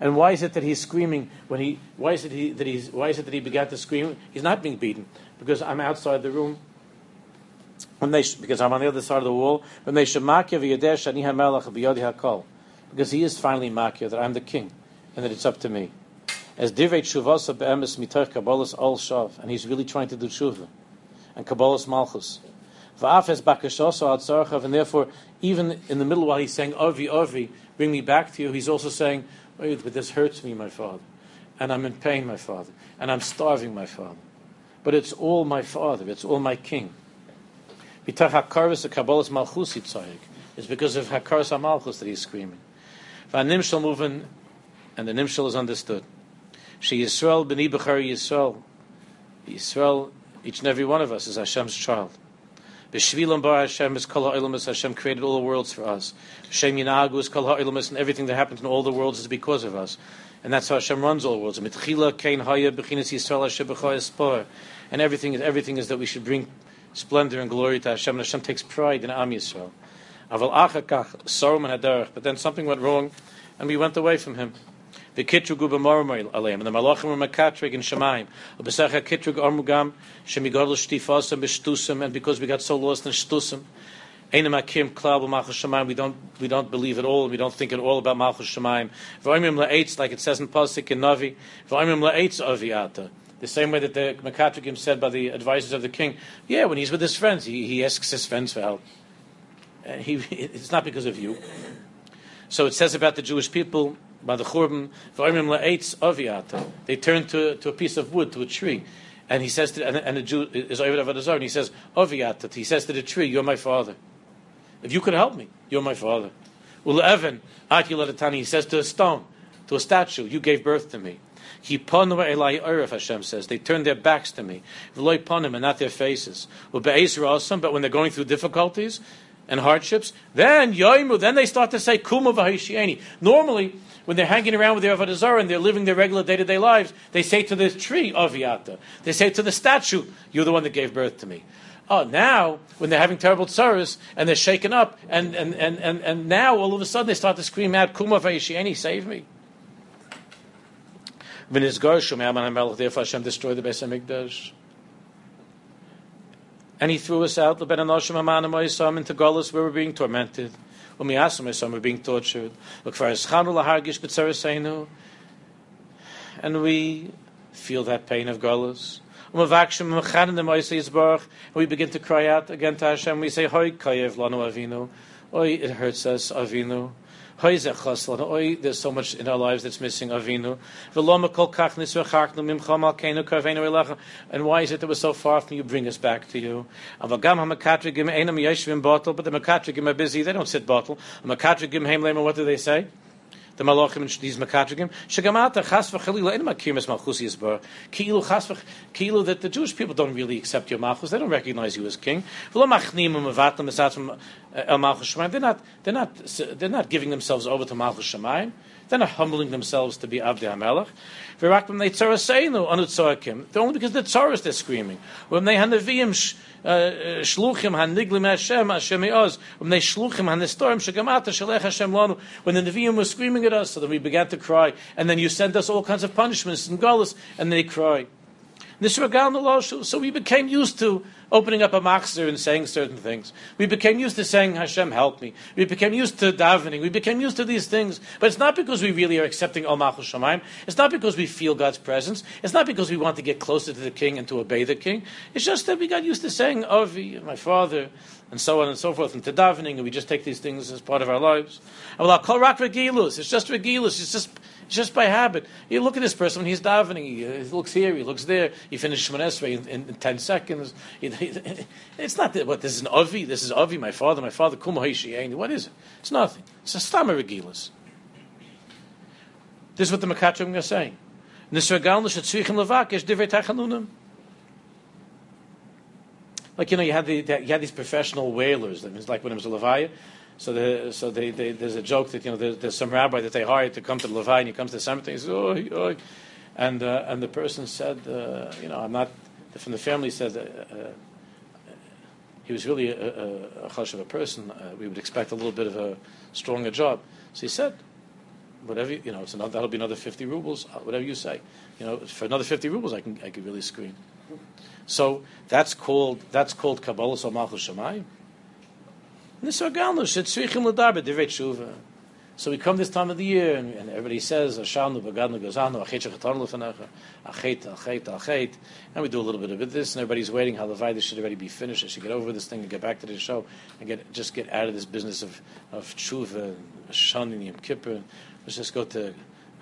And why is it that he's screaming when he? Why is it he, that he's? Why is it that he began to scream? He's not being beaten because I'm outside the room. When they, because I'm on the other side of the wall. When they because he is finally makir that I'm the king and that it's up to me. As divrei shuvasa be'emes mitoch kabbalas al shav, and he's really trying to do tshuva and kabbalas malchus. Va'afes bakashoso al tzarchav, and therefore even in the middle while he's saying Avi Avi, bring me back to you, he's also saying, Oh, but this hurts me, my father, and I'm in pain, my father, and I'm starving, my father. But it's all my father, it's all my king. It's because of hakaras malchus that he's screaming. Nimshal moving, and the Nimshal is understood. She Yisrael, B'ni B'char Yisrael. Yisrael, each and every one of us is Hashem's child. B'shvilam bar Hashem is kol ha'ilamus. Hashem created all the worlds for us. Hashem yinagu is kol ha'ilamus, and everything that happens in all the worlds is because of us. And that's how Hashem runs all the worlds. Mitchila kein haya b'chinas Yisrael Hashem And everything is, everything is that we should bring splendor and glory to Hashem. And Hashem takes pride in Am Yisrael. Aval sorum But then something went wrong, and we went away from him. The kitrug ubamormoil aleim, and the malachim were makatrig in Shemaim. Ubesacha kitrug armugam shemigadol shtifasam b'shtusam, and because we got so lost in Shemaim. We don't we don't believe at all. We don't think at all about Malchus Shemaim. V'oimim la'etz, like it says in Pasuk in Navi. V'oimim la'etz aviata. The same way that the Makatrikim said by the advisors of the king. Yeah, when he's with his friends, he, he asks his friends for help. He, [LAUGHS] it's not because of you. So it says about the Jewish people by the Churban, they turn to, to a piece of wood, to a tree. And he says to, and, the Jew is Ovid and he says, Oviatat, he says to the tree, You're my father. If you could help me, you're my father. Ul Evan, he says to a stone, to a statue, You gave birth to me. He Hashem says. They turn their backs to me. V'loy and not their faces. But when they're going through difficulties, and hardships, then yoimu, then they start to say v'haishieni. Normally, when they're hanging around with their avodah zarah and they're living their regular day to day lives, they say to the tree aviata, they say to the statue, "You're the one that gave birth to me." Oh, now when they're having terrible tsaras and they're shaken up, and and, and, and, and now all of a sudden they start to scream out, "Kuma v'haishieni, save me!" Therefore, Hashem destroyed the Beis Hamikdash and he threw us out, into Golis, where we're being tormented. Asked him, we're being tortured. And we feel that pain of Golis. And we begin to cry out again to Hashem. We say, Hoi kayev lanu avinu. Oi, it hurts us, avinu. Oi, there's so much in our lives that's missing. Avinu. And why is it that we're so far from you? Bring us back to you. But the Makatrigim are busy. They don't sit bottle. What do they say? The malachim and these makatrigim. Shegamata chas v'chalila in makimis malchusi yisbar. Kilu chas kilu that the Jewish people don't really accept your malchus. They don't recognize you as king. V'lo machnim u'mevatam esatzim el malchus shemayim. They're not. They're not. They're not giving themselves over to malchus shemayim. They're not humbling themselves to be Abdi HaMelech. V'rakbim they. They're only because the tzaras they're screaming. When they hanaviyim uh, uh, shluchim haniglim Hashem Hashem Eoz. When they shluchim hanistorim shegamata shalech Hashem lanu. When the Nevi'im were screaming at us, so then we began to cry. And then you sent us all kinds of punishments and galus, and they cry. So we became used to opening up a machzor and saying certain things. We became used to saying, Hashem, help me. We became used to davening. We became used to these things. But it's not because we really are accepting Al Shemaim. It's not because we feel God's presence. It's not because we want to get closer to the king and to obey the king. It's just that we got used to saying, Avi, my father, and so on and so forth, and to davening, and we just take these things as part of our lives. It's just regilus. It's just just by habit. You look at this person he's davening. He, uh, he looks here, he looks there. He finishes Shemon in, in, in, ten seconds. He, he, [LAUGHS] it's not that. What this is an avi. This is avi. My father. My father. What is it? It's nothing. It's a stama regilus. This is what the Makatrim are saying. Like you know, you had the you had these professional wailers. That means like when it was a levaya, so, the, so they, they, there's a joke that you know there's, some rabbi that they hired to come to the Levi and he comes to the cemetery. He says, oh, oh. and uh, and the person said, uh, you know, I'm not from the family said uh, uh he was really a, a, a of a person. Uh, we would expect a little bit of a stronger job. So he said, whatever you know, it's another, that'll be another fifty rubles. Uh, whatever you say, you know, for another fifty rubles, I can I can really scream. So that's called that's called Kabbalah Malchus Shemayim. So we come this time of the year, and, and everybody says, Ashanu, Bagadnu, Gazanu, Achet Shechatanu Lefanecha, Achet, Achet, Achet, and we do a little bit of this, and everybody's waiting, how the Vayda should already be finished, I should get over this thing and get back to the show, and get just get out of this business of, of Tshuva, Shani, and Yom Kippur, let's just go to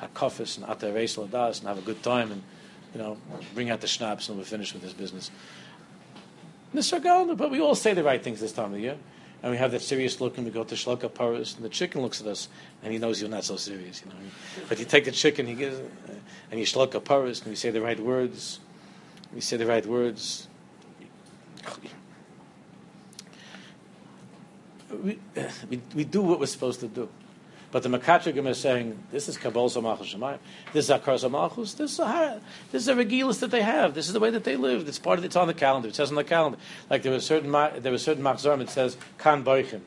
Hakafis and Atar Ladas and have a good time, and, you know, bring out the schnapps, and we're finished with this business. But we all say the right things this time of the year and we have that serious look, and we go to Shloka Paris, and the chicken looks at us, and he knows you're not so serious, you know. But you take the chicken, he gives, and you Shloka Paris, and you say the right words, you say the right words. We, we, we do what we're supposed to do. But the Makatrigim is saying, this is Kabbalah Samachus Shemayim, this is Akar Samachus, this is a, this is a regilis that they have, this is the way that they live, it's part of it's on the calendar, it says on the calendar. Like there was certain, there was certain Machzorim, it says, Kan Boichim.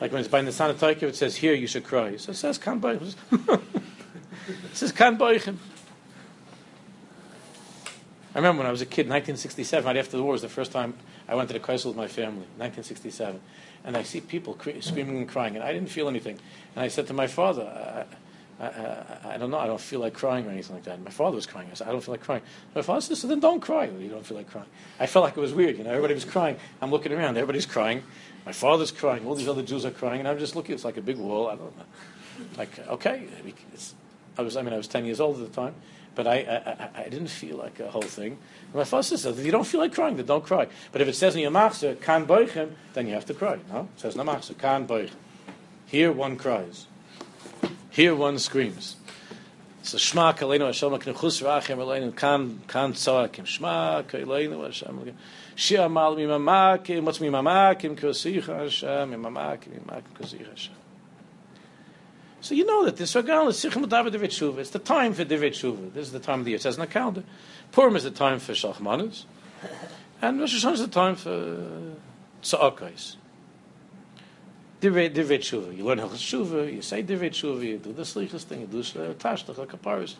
Like when it's by Nisan Taikiv, it says, here you should cry. So it says Kan Boichim. [LAUGHS] it says Kan Boichim. I remember when I was a kid, 1967, right after the war, was the first time I went to the Kreisel with my family, 1967 and I see people cre- screaming and crying, and I didn't feel anything. And I said to my father, I, I, I, don't know, I don't feel like crying or anything like that. And my father was crying. I said, I don't feel like crying. My father said, so then don't cry. You don't feel like crying. I felt like it was weird. You know, everybody was crying. I'm looking around. Everybody's crying. My father's crying. All these other Jews are crying, and I'm just looking. It's like a big wall. I don't know. Like, okay. I was. I mean, I was 10 years old at the time but I, I, I, didn't feel like a whole thing. And my father says, if you don't feel like crying, then don't cry. But if it says in your machzor, kan boichem, then you have to cry. No? It says in the kan boichem. Here one cries. Here one screams. So Shema Kaleinu Hashem Knechus Rachem Aleinu Kan Kan Tzakim Shema Kaleinu Hashem Shia Mal Mimamakim What's Mimamakim Kosicha Hashem Mimamakim Mimamakim Kosicha Hashem so you know that this Ragal is Sichim David David Shuva. It's the time for David Shuva. This is the time of the year. It says in the calendar. Purim is the time for Shalchmanas. And Rosh Hashanah is the time for Tza'akais. David Shuva. You learn Hilchas Shuva, you say David Shuva, you do the Slichas thing, you do the Tashtach, Kaparis,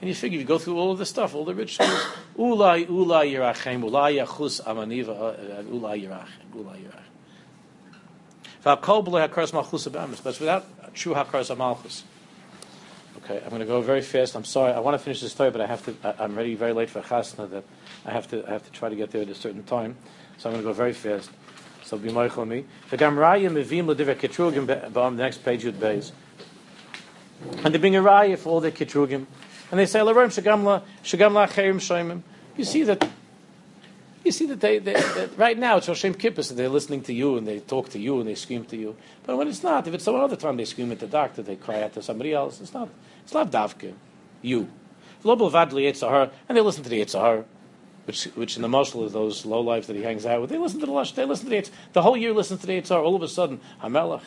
and you figure, you go through all of the stuff, all the rituals. Ulai, Ulai Yerachem, Ulai Yachus Amaniva, Ulai Yerachem, Ulai Yerachem. But without true Hakaras Malchus. Okay, I'm going to go very fast. I'm sorry. I want to finish this story, but I have to. I, am ready very late for Chasna. That I have to. I have to try to get there at a certain time. So I'm going to go very fast. So be of me. The Gamraya Mevim Lediver Ketrugim Bam. The next page Yud Beis. And they bring a raya for all their Ketrugim, and they say Larim Shagamla Shagamla Cherim Shoimim. You see that You see that they, they that right now it's Hashem Kippur, so they're listening to you and they talk to you and they scream to you. But when it's not, if it's some other time they scream at the doctor, they cry out to somebody else. It's not. It's not davke. You. And they listen to the Yitzhar, which, which in the mashal of those low lives that he hangs out with, they listen to the Lush, they listen to the Yitzhar. The whole year listen to the Yitzhar. All of a sudden, Hamelach,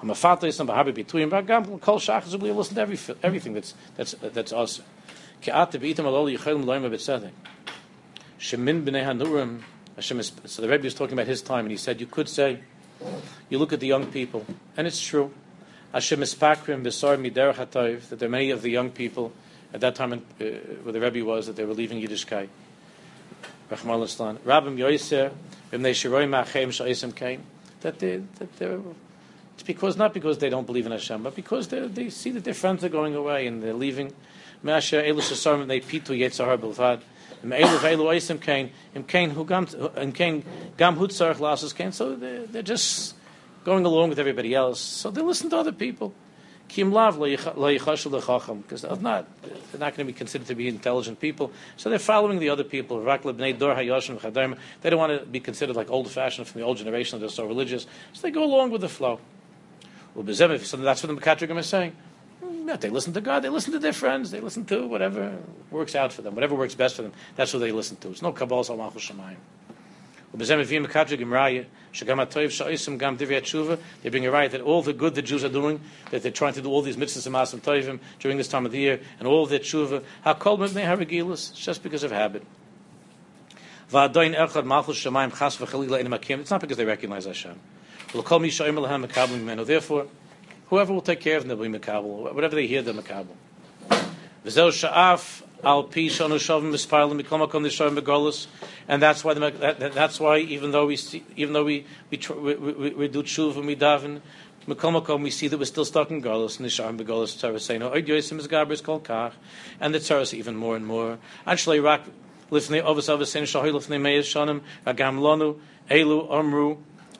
Hamafatis, and Bahabi Bituim, Bagam, Kol Shachas, we listen to every, everything that's, that's, that's us. Shemin b'nei hanurim. Hashem is, so the Rebbe is talking about his time, and he said, you could say, you look at the young people, and it's true. Hashem is pakrim b'sar hatayv, that there are many of the young people at that time uh, where the Rebbe was, that they were leaving Yiddishkeit. Rachmal Islam. Rabbim Yoiser, b'mnei shiroim ma'achem sha'isim kain, that they, that they're, it's because, not because they don't believe in Hashem, but because they see that their friends are going away and they're leaving. Me'asher elu shasarm, they pitu yetzahar. So they're, just going along with everybody else. So they listen to other people. Because they're not they're not going to be considered to be intelligent people. So they're following the other people. They don't want to be considered like old fashioned from the old generation. They're so religious, so they go along with the flow. So that's what the Mekatrigim is saying. Yeah, they listen to God. They listen to their friends. They listen to whatever works out for them, whatever works best for them. That's what they listen to. It's no Kabbalah Salmachus Shemayim. They bring a right that all the good the Jews are doing, that they're trying to do all these mitzvahs and masim tovim during this time of the year, and all their tshuva, hakol haragilas, just because of habit. It's not because they recognize Hashem. Therefore, whoever will take care of them, they'll be. Whatever they hear, they're makabel al pi shonu shavim makom begolus, and that's why the, that, that's why even though we see, even though we we, we, we, we do tshuva and we daven mikom makom we see that we're still stuck in golus nishavim begolus tzara saying no oid yosim is gabris kach, and the tzara even more and more. Actually, rak lifnei ovas sein shahoy lifnei meiz shanim agam lonu elu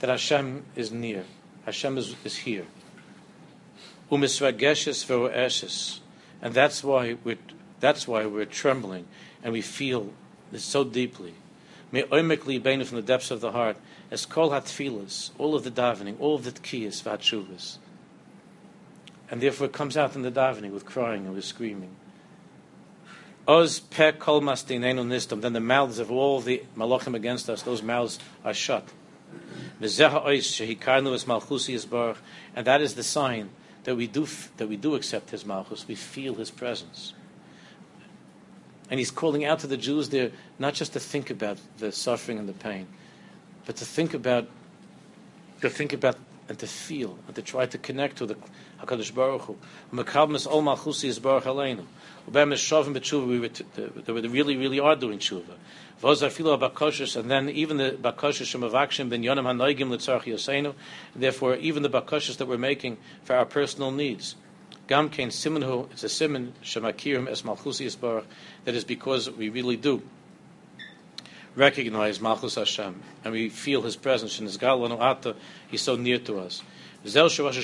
that Hashem is near. Hashem is, is here. Umisvageshes And that's why we're that's why we're trembling and we feel this so deeply. May oimikli from the depths of the heart, as kol hatfilas, all of the davening, all of the tkiyas, v'hatshuvas. And therefore it comes out in the davening with crying and with screaming. Oz pe kol nistam, then the mouths of all the malachim against us, those mouths are shut. And that is the sign that we do that we do accept his malchus. We feel his presence. And he's calling out to the Jews there not just to think about the suffering and the pain, but to think about to think about and to feel and to try to connect to the Hakadosh Baruch Hu. Mekabmis ol malchusi is Baruch Aleinu. Ubem shavim b'tshuva. We really, really are doing tshuva. And then even the bakoshes shemavakshim ben yonim hanoigim litzarch yoseinu. Therefore, even the bakoshes that we're making for our personal needs. Gam kein simanhu, it's a siman shemakirim es malchusi is Baruch. that is because we really do recognize Malchus Hashem, and we feel His presence in His Galanu Ata, He's so near to us. That's why Rosh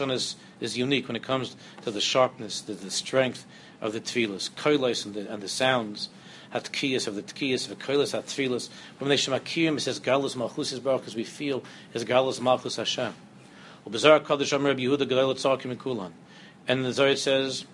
Hashanah is, is unique when it comes to the sharpness, the, the strength of the tefillas, koilos and the, and the sounds hatkiyas of the tkiyas of koilas hatfilas. When they shemakiyim, it says galus malchus his baruch because we feel his galus malchus Hashem. Ubezar kadosh Amr Yehuda Gedol Tzakim Kulan. And the Zohar says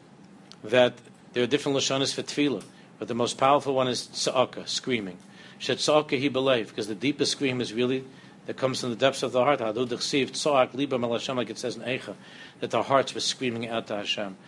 that there are different lashonas for tefillah, but the most powerful one is tzaka, screaming. Shet tzaka he believe because the deepest scream is really that comes from the depths of the heart. Like it says in Eicha, that our hearts were screaming out to Hashem.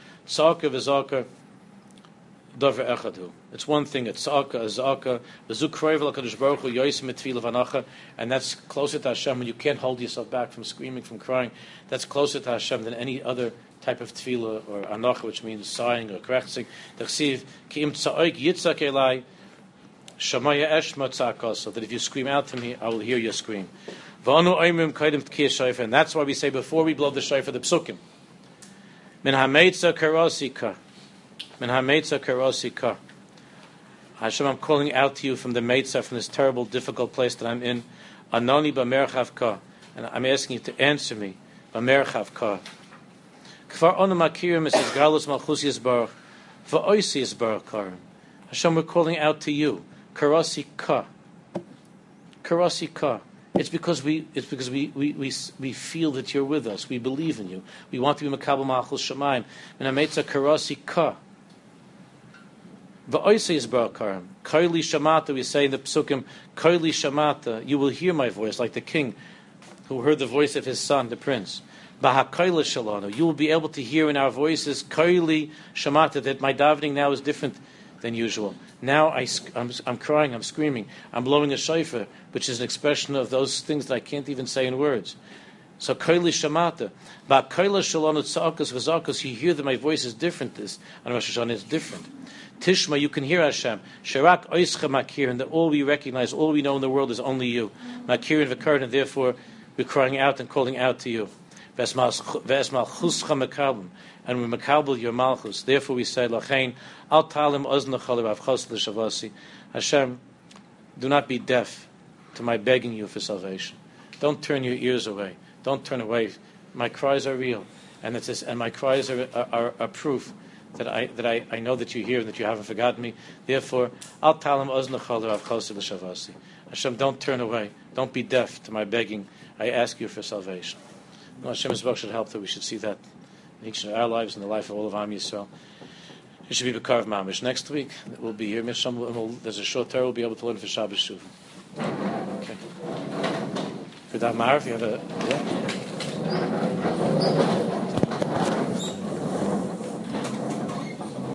Davar echadu. It's one thing. It's tzaka, zaka, kroivel hakadosh baruch hu yoisim etfilah vanacha, and that's closer to Hashem when you can't hold yourself back from screaming, from crying. That's closer to Hashem than any other type of tefillah or anacha, which means sighing or. Tachsiv ki im yitzak elai shamaya tzaka, so that if you scream out to me, I will hear your scream. And that's why we say before we blow the shayfa, the psukim. Min hameitza karosika. Min hameitza karosika. Hashem, I'm calling out to you from the Meitzah, from this terrible, difficult place that I'm in. Anoni b'merchavka. And I'm asking you to answer me. B'merchavka. Kfar onu makirim is galus malchus yisbarach. V'oisi yisbarach karim. Hashem, we're calling out to you. Karasi ka. Karasi ka. It's because we it's because we, we, we, we feel that you're with us. We believe in you. We want to be makabel malchus shamayim. Minametza karasi ka. Va'oisei is barakarim. Kaili shamata, we say in the psukim, Kaili shamata, you will hear my voice, like the king who heard the voice of his son, the prince. Bahakaila shalano, you will be able to hear in our voices, Kaili shamata, that my davening now is different than usual. Now I, am I'm crying, I'm screaming, I'm blowing a shofar, which is an expression of those things that I can't even say in words. So koili shamata, but koila shalonu tzakas v'zakas. You hear that my voice is different. This on Rosh Hashanah is different. Tishma, you can hear Hashem. Sharak oischa makir, and that all we recognize, all we know in the world is only you. Makir and v'karin, and therefore we're crying out and calling out to you. V'esmal chuscha mekabim, and we mekabel your malchus. Therefore we say lachein al talim oznachal avchos l'shavasi. Hashem, do not be deaf to my begging you for salvation. Don't turn your ears away. Don't turn away. My cries are real, and it's and my cries are, are, are, proof that I that I, I know that you hear and that you haven't forgotten me. Therefore, I'll tell him Hashem, don't turn away. Don't be deaf to my begging. I ask you for salvation. Hashem's book should help that we should see that in our lives and the life of all of Am Yisrael. It should be Bekar Mamish. Next week, we'll be here. There's a short Torah we'll be able to learn for Shabbos Shuv. Okay. That Marv, you have a. Yeah?